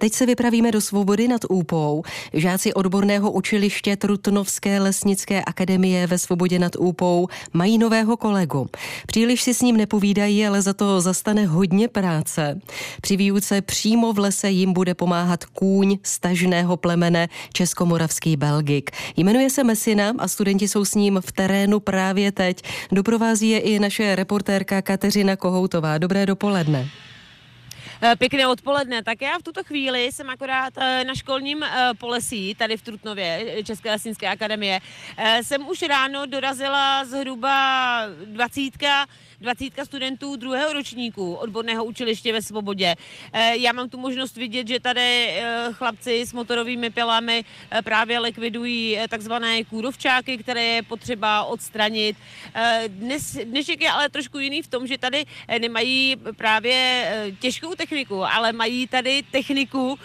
Teď se vypravíme do Svobody nad Úpou. Žáci odborného učiliště Trutnovské lesnické akademie ve Svobodě nad Úpou mají nového kolegu. Příliš si s ním nepovídají, ale za to zastane hodně práce. Při výuce přímo v lese jim bude pomáhat kůň stažného plemene Českomoravský Belgik. Jmenuje se Mesina a studenti jsou s ním v terénu právě teď. Doprovází je i naše reportérka Kateřina Kohoutová. Dobré dopoledne. Eh, pěkné odpoledne. Tak já v tuto chvíli jsem akorát eh, na školním eh, polesí, tady v Trutnově, České lesnické akademie. Jsem už ráno dorazila zhruba dvacítka 20 studentů druhého ročníku odborného učiliště ve Svobodě. Eh, já mám tu možnost vidět, že tady eh, chlapci s motorovými pilami eh, právě likvidují takzvané kůrovčáky, které je potřeba odstranit. Dnes, dnešek je ale trošku jiný v tom, že tady nemají právě těžkou techniku, ale mají tady techniku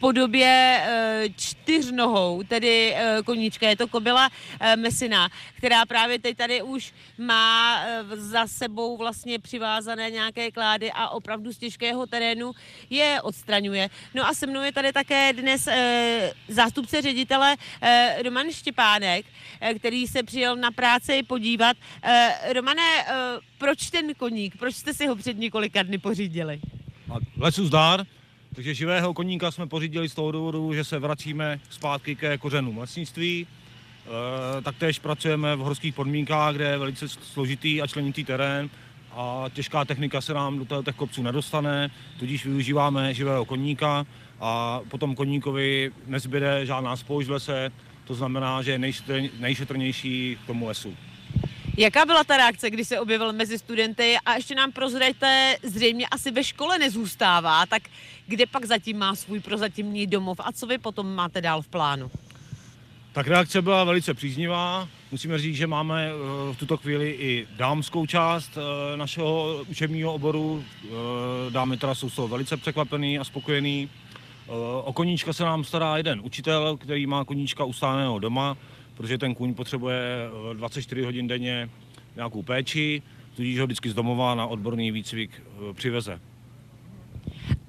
podobě čtyřnohou, tedy koníčka. Je to kobila Mesina, která právě teď tady už má za sebou vlastně přivázané nějaké klády a opravdu z těžkého terénu je odstraňuje. No a se mnou je tady také dnes zástupce ředitele Roman Štěpánek, který se přijel na práci podívat. Romane, proč ten koník? Proč jste si ho před několika dny pořídili? Lesu zdár, takže živého koníka jsme pořídili z toho důvodu, že se vracíme zpátky ke kořenům lesnictví. E, taktéž pracujeme v horských podmínkách, kde je velice složitý a členitý terén a těžká technika se nám do těch kopců nedostane, tudíž využíváme živého koníka a potom koníkovi nezbyde žádná spoušť v lese, to znamená, že je nejšetrnější k tomu lesu. Jaká byla ta reakce, když se objevil mezi studenty a ještě nám prozraďte, zřejmě asi ve škole nezůstává, tak kde pak zatím má svůj prozatímní domov a co vy potom máte dál v plánu? Tak reakce byla velice příznivá. Musíme říct, že máme eh, v tuto chvíli i dámskou část eh, našeho učebního oboru. Eh, dámy teda jsou toho velice překvapený a spokojený. O koníčka se nám stará jeden učitel, který má koníčka ustáleného doma, protože ten kůň potřebuje 24 hodin denně nějakou péči, tudíž ho vždycky z domova na odborný výcvik přiveze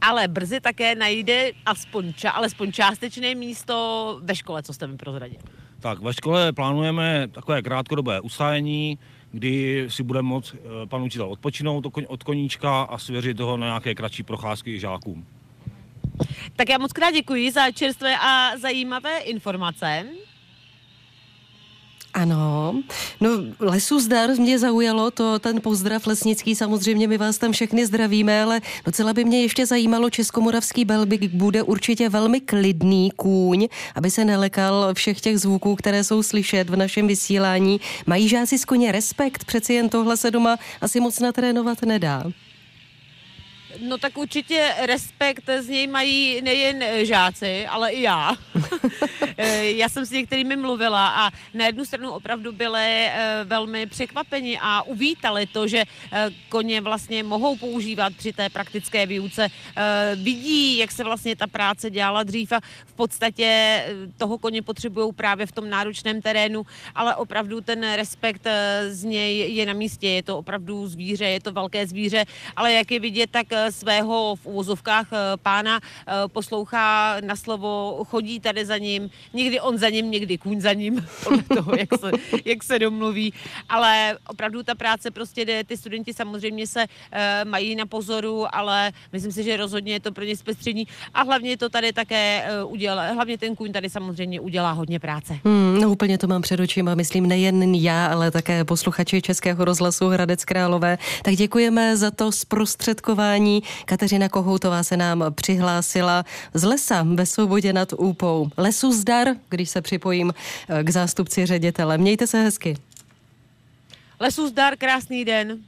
ale brzy také najde aspoň, ča, alespoň částečné místo ve škole, co jste mi prozradil. Tak ve škole plánujeme takové krátkodobé ustájení, kdy si bude moct eh, pan učitel odpočinout od koníčka a svěřit toho na nějaké kratší procházky žákům. Tak já moc krát děkuji za čerstvé a zajímavé informace. Ano, no lesu zdar mě zaujalo, to ten pozdrav lesnický, samozřejmě my vás tam všechny zdravíme, ale docela by mě ještě zajímalo, Českomoravský belbik bude určitě velmi klidný kůň, aby se nelekal všech těch zvuků, které jsou slyšet v našem vysílání. Mají žáci z koně respekt, přeci jen tohle se doma asi moc natrénovat nedá. No tak určitě respekt z něj mají nejen žáci, ale i já. Eh, já jsem s některými mluvila a na jednu stranu opravdu byli eh, velmi překvapeni a uvítali to, že eh, koně vlastně mohou používat při té praktické výuce. Vidí, jak se vlastně ta práce dělala dřív a v podstatě toho koně potřebují právě v tom náročném terénu, ale opravdu ten respekt z něj je na místě. Je to opravdu zvíře, je to velké zvíře, ale jak je vidět, tak svého v úvozovkách pána poslouchá na slovo, chodí tady za ním, někdy on za ním, někdy kůň za ním, podle toho, jak se, jak se domluví, ale opravdu ta práce prostě jde, ty studenti samozřejmě se uh, mají na pozoru, ale myslím si, že rozhodně je to pro ně zpestření a hlavně to tady také udělá, hlavně ten kůň tady samozřejmě udělá hodně práce. Hmm, no úplně to mám před očima, myslím nejen já, ale také posluchači Českého rozhlasu Hradec Králové. Tak děkujeme za to zprostředkování. Kateřina Kohoutová se nám přihlásila z lesa ve Svobodě nad Úpou. Lesu zdar, když se připojím eh, k zástupci ředitele. Mějte se hezky. Lesu zdar, krásný den.